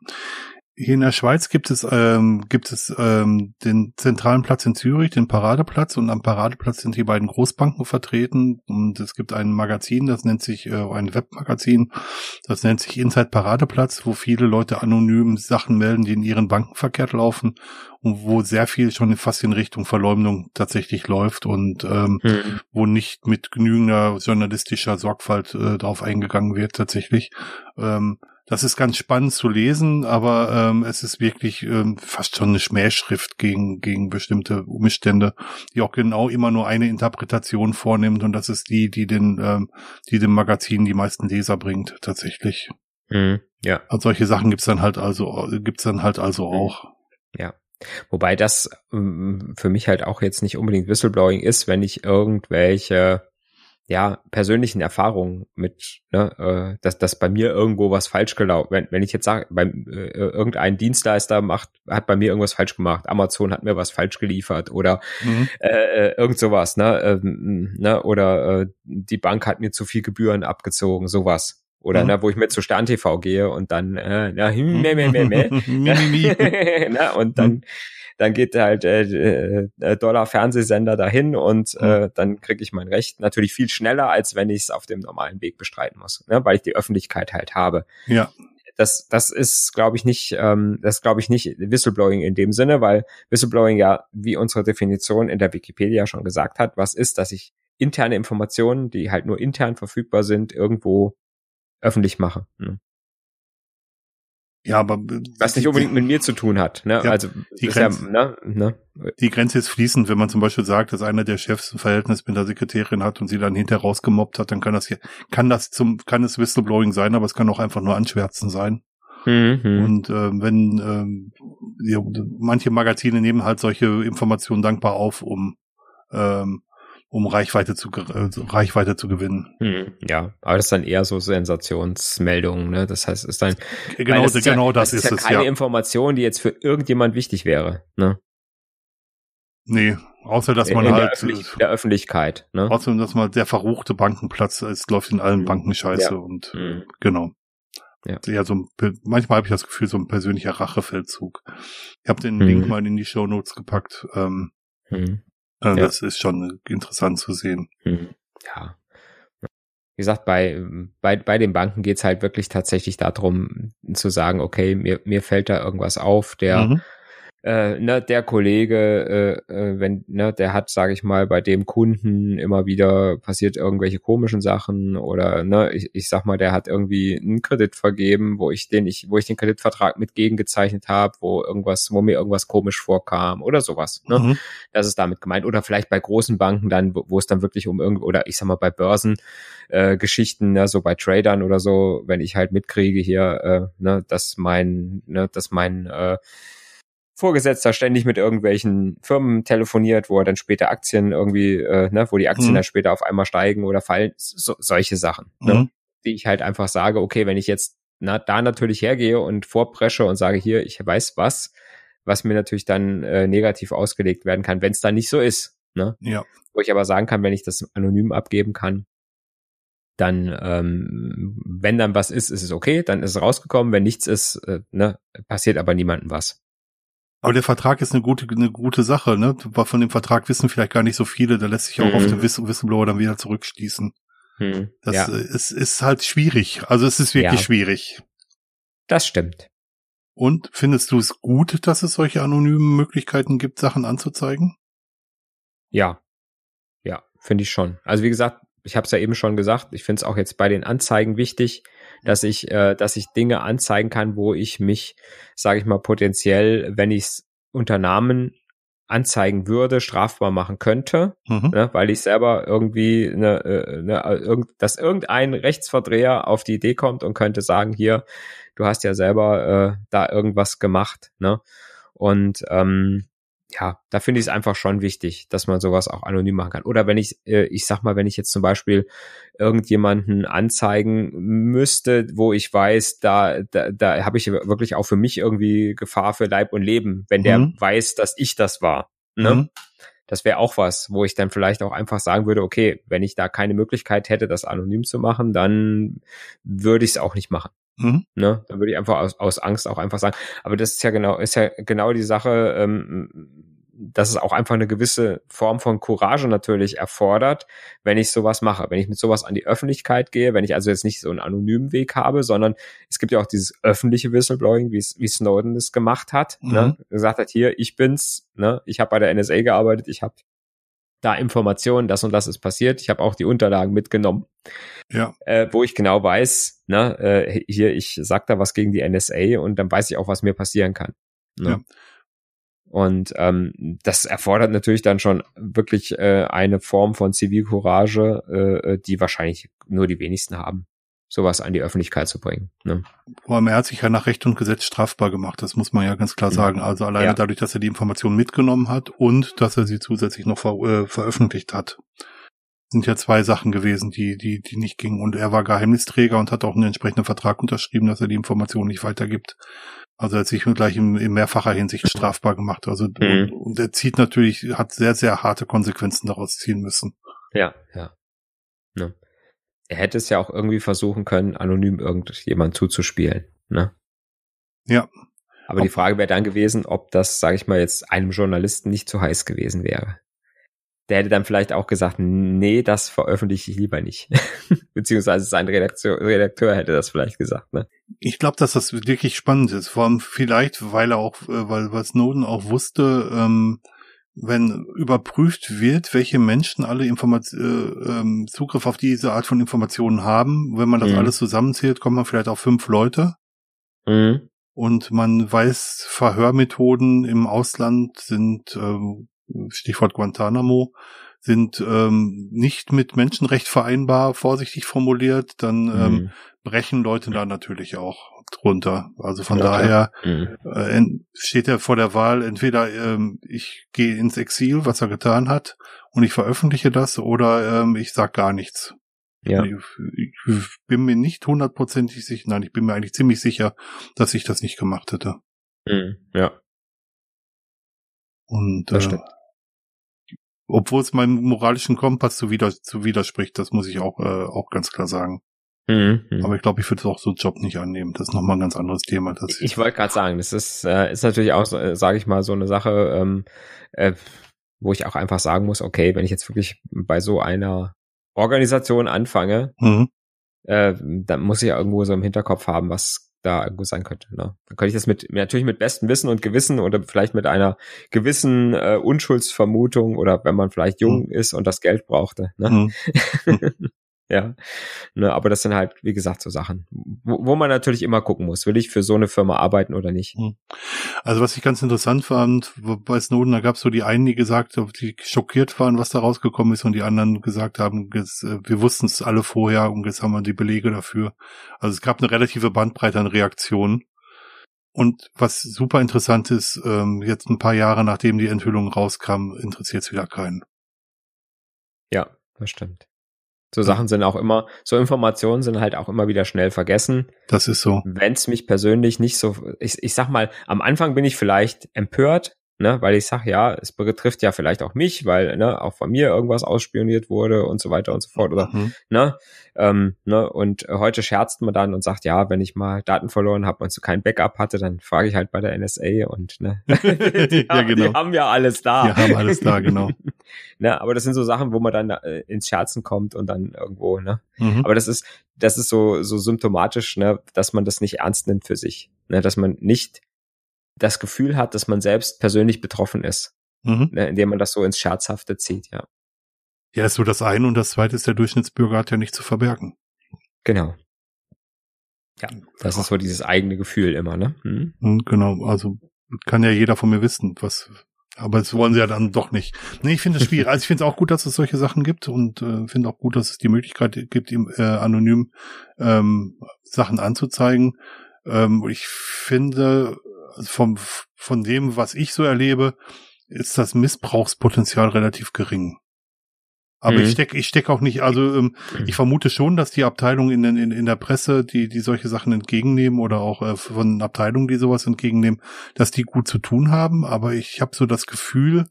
Hier in der Schweiz gibt es ähm, gibt es ähm, den zentralen Platz in Zürich, den Paradeplatz. Und am Paradeplatz sind die beiden Großbanken vertreten. Und es gibt ein Magazin, das nennt sich äh, ein Webmagazin, das nennt sich Inside Paradeplatz, wo viele Leute anonym Sachen melden, die in ihren Banken verkehrt laufen. Und wo sehr viel schon fast in Richtung Verleumdung tatsächlich läuft. Und ähm, hm. wo nicht mit genügender journalistischer Sorgfalt äh, darauf eingegangen wird tatsächlich. Ähm, das ist ganz spannend zu lesen, aber ähm, es ist wirklich ähm, fast schon eine Schmähschrift gegen, gegen bestimmte Umstände, die auch genau immer nur eine Interpretation vornimmt und das ist die, die den, ähm, die dem Magazin die meisten Leser bringt, tatsächlich. Mhm, ja. Also solche Sachen gibt's dann halt also, gibt's dann halt also mhm. auch. Ja. Wobei das ähm, für mich halt auch jetzt nicht unbedingt Whistleblowing ist, wenn ich irgendwelche ja, persönlichen Erfahrungen mit, ne, äh, dass, dass bei mir irgendwo was falsch gelaufen, wenn, wenn ich jetzt sage, beim äh, irgendein Dienstleister macht, hat bei mir irgendwas falsch gemacht, Amazon hat mir was falsch geliefert oder mhm. äh, äh irgend sowas, ne, ähm, ne, oder äh, die Bank hat mir zu viel Gebühren abgezogen, sowas. Oder mhm. ne, wo ich mit zu Stern TV gehe und dann äh, na, meh, meh, meh, meh. na, und dann mhm dann geht halt äh, äh, Dollar Fernsehsender dahin und mhm. äh, dann kriege ich mein Recht natürlich viel schneller, als wenn ich es auf dem normalen Weg bestreiten muss, ne? weil ich die Öffentlichkeit halt habe. Ja. Das, das ist, glaube ich, nicht, ähm, das glaube ich nicht Whistleblowing in dem Sinne, weil Whistleblowing ja, wie unsere Definition in der Wikipedia schon gesagt hat, was ist, dass ich interne Informationen, die halt nur intern verfügbar sind, irgendwo öffentlich mache. Ne? Ja, aber was nicht unbedingt mit mir zu tun hat. Ne? Ja, also die Grenze, ja, ne, ne? die Grenze ist fließend. Wenn man zum Beispiel sagt, dass einer der Chefs ein Verhältnis mit der Sekretärin hat und sie dann hinterher rausgemobbt hat, dann kann das hier, kann das zum, kann es Whistleblowing sein, aber es kann auch einfach nur Anschwärzen sein. Mhm. Und äh, wenn ähm, ja, manche Magazine nehmen halt solche Informationen dankbar auf, um ähm, um Reichweite zu äh, Reichweite zu gewinnen. Hm, ja, aber das ist dann eher so Sensationsmeldungen, ne? Das heißt, ist dann genau, das ist genau ja, das, das ist, ist ja keine ja. Information, die jetzt für irgendjemand wichtig wäre, ne? Nee, außer dass man in halt der, Öffentlich der Öffentlichkeit, ne? Außer dass man der verruchte Bankenplatz es läuft in allen hm, Banken scheiße ja. und hm. genau. Ja. ja, so ein, manchmal habe ich das Gefühl, so ein persönlicher Rachefeldzug. Ich habe den hm. Link mal in die Show Notes gepackt. Ähm, hm. Also ja. Das ist schon interessant zu sehen. Hm. Ja. Wie gesagt, bei, bei, bei den Banken geht's halt wirklich tatsächlich darum zu sagen, okay, mir, mir fällt da irgendwas auf, der mhm äh, ne, der Kollege, äh, äh, wenn, ne, der hat, sage ich mal, bei dem Kunden immer wieder passiert irgendwelche komischen Sachen oder ne, ich, ich sag mal, der hat irgendwie einen Kredit vergeben, wo ich den ich, wo ich den Kreditvertrag mit gegengezeichnet habe, wo irgendwas, wo mir irgendwas komisch vorkam oder sowas. Ne? Mhm. Das ist damit gemeint. Oder vielleicht bei großen Banken dann, wo, wo es dann wirklich um irgendwo, oder ich sag mal bei Börsen äh, Geschichten, ne, so bei Tradern oder so, wenn ich halt mitkriege hier, äh, ne, dass mein, ne, dass mein äh, Vorgesetzter ständig mit irgendwelchen Firmen telefoniert, wo er dann später Aktien irgendwie, äh, ne, wo die Aktien mhm. dann später auf einmal steigen oder fallen, so, solche Sachen, ne, mhm. die ich halt einfach sage, okay, wenn ich jetzt na, da natürlich hergehe und vorpresche und sage, hier, ich weiß was, was mir natürlich dann äh, negativ ausgelegt werden kann, wenn es dann nicht so ist. Ne? Ja. Wo ich aber sagen kann, wenn ich das anonym abgeben kann, dann, ähm, wenn dann was ist, ist es okay, dann ist es rausgekommen. Wenn nichts ist, äh, ne, passiert aber niemandem was. Aber der Vertrag ist eine gute, eine gute Sache, ne? Von dem Vertrag wissen vielleicht gar nicht so viele, da lässt sich auch mhm. auf den Whistleblower dann wieder zurückschließen. Mhm. Das ja. ist, ist halt schwierig. Also es ist wirklich ja. schwierig. Das stimmt. Und findest du es gut, dass es solche anonymen Möglichkeiten gibt, Sachen anzuzeigen? Ja. Ja, finde ich schon. Also wie gesagt, ich habe es ja eben schon gesagt, ich finde es auch jetzt bei den Anzeigen wichtig, dass ich, äh, dass ich Dinge anzeigen kann, wo ich mich, sage ich mal, potenziell, wenn ich es unter Namen anzeigen würde, strafbar machen könnte, mhm. ne, weil ich selber irgendwie, ne, äh, ne, irgend, dass irgendein Rechtsverdreher auf die Idee kommt und könnte sagen, hier, du hast ja selber äh, da irgendwas gemacht, ne? Und ähm, ja, da finde ich es einfach schon wichtig, dass man sowas auch anonym machen kann. Oder wenn ich, äh, ich sag mal, wenn ich jetzt zum Beispiel irgendjemanden anzeigen müsste, wo ich weiß, da, da, da habe ich wirklich auch für mich irgendwie Gefahr für Leib und Leben, wenn der mhm. weiß, dass ich das war. Ne? Mhm. Das wäre auch was, wo ich dann vielleicht auch einfach sagen würde, okay, wenn ich da keine Möglichkeit hätte, das anonym zu machen, dann würde ich es auch nicht machen. Mhm. Ne? Dann würde ich einfach aus, aus Angst auch einfach sagen. Aber das ist ja genau, ist ja genau die Sache, ähm, dass es auch einfach eine gewisse Form von Courage natürlich erfordert, wenn ich sowas mache. Wenn ich mit sowas an die Öffentlichkeit gehe, wenn ich also jetzt nicht so einen anonymen Weg habe, sondern es gibt ja auch dieses öffentliche Whistleblowing, wie, wie Snowden es gemacht hat. Ne? Mhm. Ne? Gesagt hat, hier, ich bin's, ne? ich habe bei der NSA gearbeitet, ich habe da Informationen, das und das ist passiert. Ich habe auch die Unterlagen mitgenommen. Ja. Äh, wo ich genau weiß, ne, äh, hier, ich sag da was gegen die NSA und dann weiß ich auch, was mir passieren kann. Ne? Ja. Und ähm, das erfordert natürlich dann schon wirklich äh, eine Form von Zivilcourage, äh, die wahrscheinlich nur die wenigsten haben sowas an die Öffentlichkeit zu bringen. Ne? Aber er hat sich ja nach Recht und Gesetz strafbar gemacht, das muss man ja ganz klar mhm. sagen. Also alleine ja. dadurch, dass er die Informationen mitgenommen hat und dass er sie zusätzlich noch ver äh, veröffentlicht hat. Sind ja zwei Sachen gewesen, die, die, die nicht gingen. Und er war Geheimnisträger und hat auch einen entsprechenden Vertrag unterschrieben, dass er die Informationen nicht weitergibt. Also er hat sich gleich in, in mehrfacher Hinsicht strafbar gemacht. Also mhm. und, und er zieht natürlich, hat sehr, sehr harte Konsequenzen daraus ziehen müssen. Ja, ja. ja er hätte es ja auch irgendwie versuchen können, anonym irgendjemand zuzuspielen, ne? Ja. Aber ob die Frage wäre dann gewesen, ob das, sage ich mal, jetzt einem Journalisten nicht zu heiß gewesen wäre. Der hätte dann vielleicht auch gesagt, nee, das veröffentliche ich lieber nicht. Beziehungsweise sein Redakteur, Redakteur hätte das vielleicht gesagt, ne? Ich glaube, dass das wirklich spannend ist. Vor allem vielleicht, weil er auch, äh, weil, weil Snowden auch wusste, ähm, wenn überprüft wird, welche Menschen alle Informat äh, ähm, Zugriff auf diese Art von Informationen haben, wenn man das mhm. alles zusammenzählt, kommt man vielleicht auf fünf Leute. Mhm. Und man weiß, Verhörmethoden im Ausland sind, ähm, Stichwort Guantanamo, sind ähm, nicht mit Menschenrecht vereinbar, vorsichtig formuliert, dann ähm, mhm. brechen Leute da natürlich auch drunter. Also von ja, daher mhm. äh, steht er vor der Wahl, entweder ähm, ich gehe ins Exil, was er getan hat, und ich veröffentliche das, oder ähm, ich sag gar nichts. Ja. Ich, ich bin mir nicht hundertprozentig sicher, nein, ich bin mir eigentlich ziemlich sicher, dass ich das nicht gemacht hätte. Mhm. Ja. Und das äh, obwohl es meinem moralischen Kompass zu, wider, zu widerspricht, das muss ich auch, äh, auch ganz klar sagen. Mhm, mhm. Aber ich glaube, ich würde auch so einen Job nicht annehmen. Das ist nochmal ein ganz anderes Thema. Das ich wollte gerade sagen, das ist, äh, ist natürlich auch, äh, sage ich mal, so eine Sache, ähm, äh, wo ich auch einfach sagen muss, okay, wenn ich jetzt wirklich bei so einer Organisation anfange, mhm. äh, dann muss ich ja irgendwo so im Hinterkopf haben, was da irgendwo sein könnte. Ne? Dann könnte ich das mit natürlich mit bestem Wissen und Gewissen oder vielleicht mit einer gewissen äh, Unschuldsvermutung oder wenn man vielleicht jung mhm. ist und das Geld brauchte. Ne? Mhm. Ja, ne, aber das sind halt, wie gesagt, so Sachen, wo, wo man natürlich immer gucken muss, will ich für so eine Firma arbeiten oder nicht. Hm. Also was ich ganz interessant fand, bei Snowden, da gab es so die einen, die gesagt haben, die schockiert waren, was da rausgekommen ist und die anderen gesagt haben, äh, wir wussten es alle vorher und jetzt haben wir die Belege dafür. Also es gab eine relative Bandbreite an Reaktionen. Und was super interessant ist, ähm, jetzt ein paar Jahre nachdem die Enthüllung rauskam, interessiert es wieder keinen. Ja, das stimmt. So Sachen sind auch immer, so Informationen sind halt auch immer wieder schnell vergessen. Das ist so. Wenn es mich persönlich nicht so, ich, ich sag mal, am Anfang bin ich vielleicht empört, ne, weil ich sag, ja, es betrifft ja vielleicht auch mich, weil ne, auch von mir irgendwas ausspioniert wurde und so weiter und so fort oder mhm. ne, ähm, ne, und heute scherzt man dann und sagt, ja, wenn ich mal Daten verloren habe und so kein Backup hatte, dann frage ich halt bei der NSA und ne, die, ja, genau. die haben ja alles da. Die haben alles da, genau. ne, aber das sind so Sachen, wo man dann äh, ins Scherzen kommt und dann irgendwo, ne, mhm. aber das ist, das ist so so symptomatisch, ne, dass man das nicht ernst nimmt für sich, ne, dass man nicht das Gefühl hat, dass man selbst persönlich betroffen ist, mhm. ne, indem man das so ins Scherzhafte zieht, ja. Ja, ist so das eine und das zweite ist, der Durchschnittsbürger hat ja nicht zu verbergen. Genau. Ja, das ist so dieses eigene Gefühl immer, ne? Mhm. Genau, also kann ja jeder von mir wissen, was, aber das wollen sie ja dann doch nicht. Nee, ich finde es schwierig. Also ich finde es auch gut, dass es solche Sachen gibt und äh, finde auch gut, dass es die Möglichkeit gibt, ihm äh, anonym ähm, Sachen anzuzeigen. Ähm, ich finde, vom, von dem, was ich so erlebe, ist das Missbrauchspotenzial relativ gering. Aber mhm. ich stecke ich steck auch nicht, also ähm, mhm. ich vermute schon, dass die Abteilungen in, in, in der Presse, die, die solche Sachen entgegennehmen oder auch äh, von Abteilungen, die sowas entgegennehmen, dass die gut zu tun haben. Aber ich habe so das Gefühl,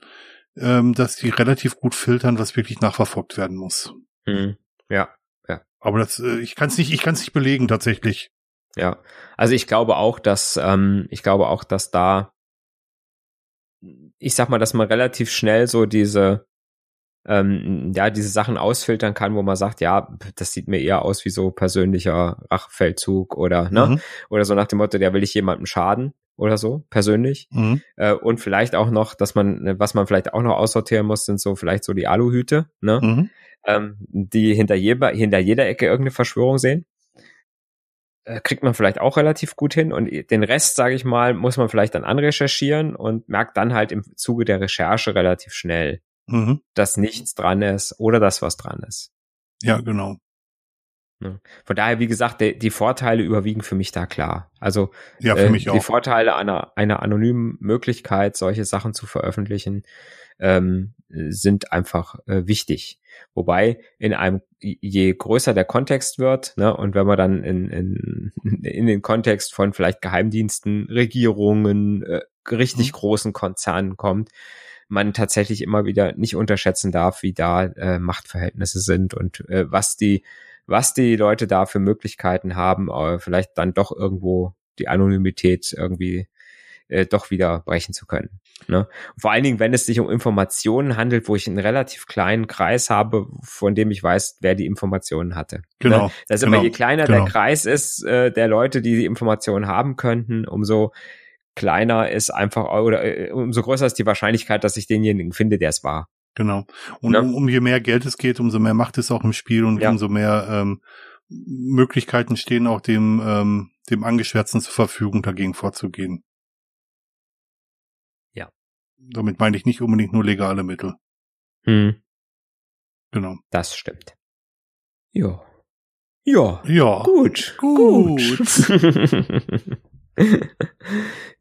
ähm, dass die relativ gut filtern, was wirklich nachverfolgt werden muss. Mhm. Ja, ja. Aber das, äh, ich kann es nicht, ich kann es nicht belegen tatsächlich. Ja, also ich glaube auch, dass ähm, ich glaube auch, dass da, ich sag mal, dass man relativ schnell so diese ähm, ja, diese Sachen ausfiltern kann, wo man sagt, ja, das sieht mir eher aus wie so persönlicher Rachfeldzug oder, ne? Mhm. Oder so nach dem Motto, der will ich jemandem schaden oder so, persönlich. Mhm. Äh, und vielleicht auch noch, dass man, was man vielleicht auch noch aussortieren muss, sind so vielleicht so die Aluhüte, ne? Mhm. Ähm, die hinter jeder, hinter jeder Ecke irgendeine Verschwörung sehen kriegt man vielleicht auch relativ gut hin und den Rest, sage ich mal, muss man vielleicht dann anrecherchieren und merkt dann halt im Zuge der Recherche relativ schnell, mhm. dass nichts dran ist oder dass was dran ist. Ja, genau. Von daher, wie gesagt, die, die Vorteile überwiegen für mich da klar. Also ja, für äh, mich auch. die Vorteile einer, einer anonymen Möglichkeit, solche Sachen zu veröffentlichen, ähm, sind einfach äh, wichtig. Wobei in einem, je größer der Kontext wird, ne, und wenn man dann in, in, in den Kontext von vielleicht Geheimdiensten, Regierungen, äh, richtig mhm. großen Konzernen kommt, man tatsächlich immer wieder nicht unterschätzen darf, wie da äh, Machtverhältnisse sind und äh, was die, was die Leute da für Möglichkeiten haben, äh, vielleicht dann doch irgendwo die Anonymität irgendwie äh, doch wieder brechen zu können. Ne? Vor allen Dingen, wenn es sich um Informationen handelt, wo ich einen relativ kleinen Kreis habe, von dem ich weiß, wer die Informationen hatte. Ne? Genau. Ne? Das ist genau, immer, je kleiner genau. der Kreis ist, äh, der Leute, die die Informationen haben könnten, umso kleiner ist einfach, oder äh, umso größer ist die Wahrscheinlichkeit, dass ich denjenigen finde, der es war. Genau. Und ja. um, um je mehr Geld es geht, umso mehr Macht es auch im Spiel und ja. umso mehr ähm, Möglichkeiten stehen auch dem, ähm, dem Angeschwärzten zur Verfügung, dagegen vorzugehen. Ja. Damit meine ich nicht unbedingt nur legale Mittel. Hm. Genau. Das stimmt. Ja. Ja. Ja. Gut. Gut. gut.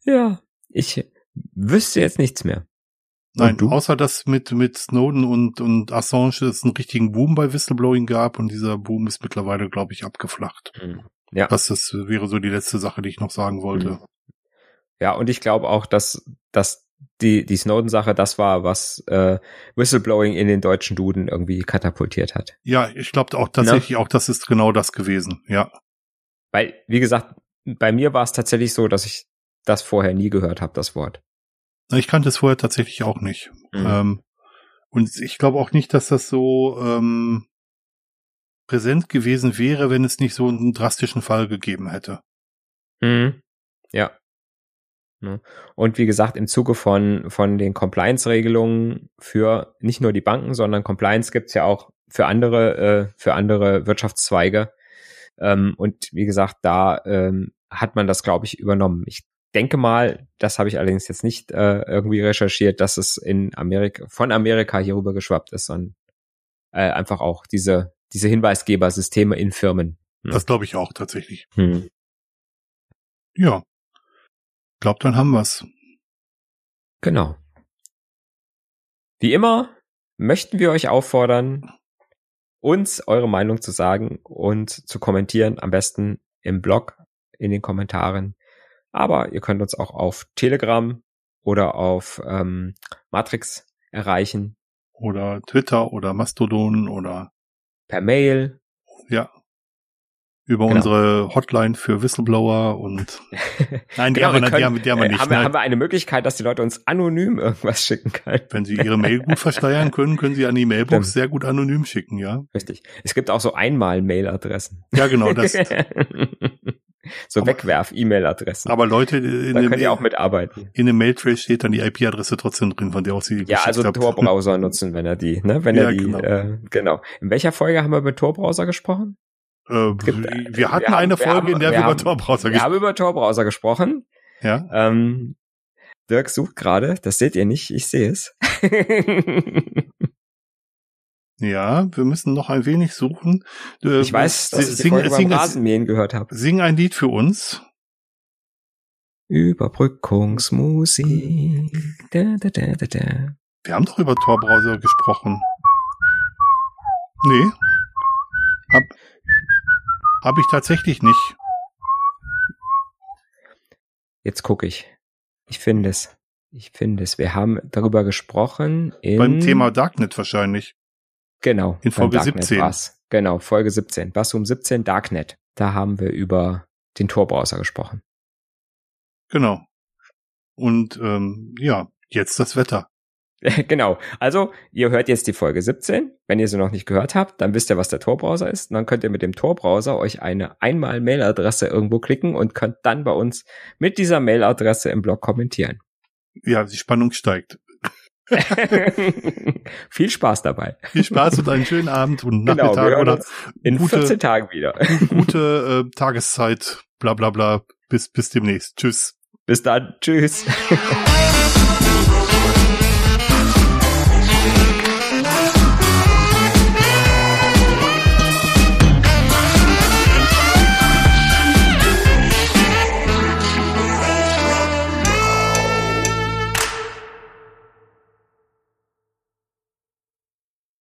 ja, ich wüsste jetzt nichts mehr. Nein, außer dass mit, mit Snowden und, und Assange es einen richtigen Boom bei Whistleblowing gab und dieser Boom ist mittlerweile, glaube ich, abgeflacht. Mhm. Ja. Das, das wäre so die letzte Sache, die ich noch sagen wollte. Mhm. Ja, und ich glaube auch, dass, dass die, die Snowden-Sache das war, was äh, Whistleblowing in den deutschen Duden irgendwie katapultiert hat. Ja, ich glaube auch tatsächlich Na? auch, das ist genau das gewesen, ja. Weil, wie gesagt, bei mir war es tatsächlich so, dass ich das vorher nie gehört habe, das Wort. Ich kannte es vorher tatsächlich auch nicht. Mhm. Ähm, und ich glaube auch nicht, dass das so ähm, präsent gewesen wäre, wenn es nicht so einen drastischen Fall gegeben hätte. Mhm. Ja. Ne? Und wie gesagt, im Zuge von, von den Compliance-Regelungen für nicht nur die Banken, sondern Compliance gibt's ja auch für andere, äh, für andere Wirtschaftszweige. Ähm, und wie gesagt, da ähm, hat man das, glaube ich, übernommen. Ich denke mal, das habe ich allerdings jetzt nicht äh, irgendwie recherchiert, dass es in Amerika, von Amerika hierüber geschwappt ist, sondern äh, einfach auch diese, diese Hinweisgebersysteme in Firmen. Hm. Das glaube ich auch tatsächlich. Hm. Ja. Glaubt, dann haben wir's. Genau. Wie immer möchten wir euch auffordern, uns eure Meinung zu sagen und zu kommentieren, am besten im Blog in den Kommentaren. Aber ihr könnt uns auch auf Telegram oder auf ähm, Matrix erreichen. Oder Twitter oder Mastodon oder per Mail. Ja. Über genau. unsere Hotline für Whistleblower und nein, die, genau, haben, wir, können, die, haben, die haben wir äh, nicht. Haben wir, haben wir eine Möglichkeit, dass die Leute uns anonym irgendwas schicken können? Wenn sie ihre Mail gut versteuern können, können sie an die Mailbox sehr gut anonym schicken, ja. Richtig. Es gibt auch so einmal Mailadressen. Ja, genau, das. so Wegwerf-E-Mail-Adressen. Aber Leute, in da könnt ihr auch mitarbeiten. In dem Mailtrace steht dann die IP-Adresse trotzdem drin, von der aus sie Ja, also Tor-Browser nutzen, wenn er die, ne, wenn ja, er die, genau. Äh, genau. In welcher Folge haben wir über Tor-Browser gesprochen? Äh, gibt, wir hatten wir eine Folge, haben, in der wir, wir über Tor-Browser gesprochen haben. Wir haben über Tor-Browser gesprochen. Ja. Ähm, Dirk sucht gerade, das seht ihr nicht, ich sehe es. ja, wir müssen noch ein wenig suchen. Äh, ich weiß, dass ich die sing, sing, beim Rasenmähen gehört habe. Sing ein Lied für uns. Überbrückungsmusik. Da, da, da, da, da. Wir haben doch über Tor-Browser gesprochen. Nee. Hab, hab ich tatsächlich nicht. Jetzt gucke ich. Ich finde es. Ich finde es. Wir haben darüber gesprochen in beim Thema Darknet wahrscheinlich. Genau. In Folge 17. War's. Genau, Folge 17. Bassum 17 Darknet. Da haben wir über den Tor-Browser gesprochen. Genau. Und ähm, ja, jetzt das Wetter. genau. Also, ihr hört jetzt die Folge 17. Wenn ihr sie noch nicht gehört habt, dann wisst ihr, was der Tor-Browser ist. Und dann könnt ihr mit dem Tor-Browser euch eine einmal Mailadresse irgendwo klicken und könnt dann bei uns mit dieser Mailadresse im Blog kommentieren. Ja, die Spannung steigt. Viel Spaß dabei. Viel Spaß und einen schönen Abend und genau, Nachmittag genau, oder in gute, 14 Tagen wieder. gute äh, Tageszeit, bla bla bla. Bis, bis demnächst. Tschüss. Bis dann. Tschüss.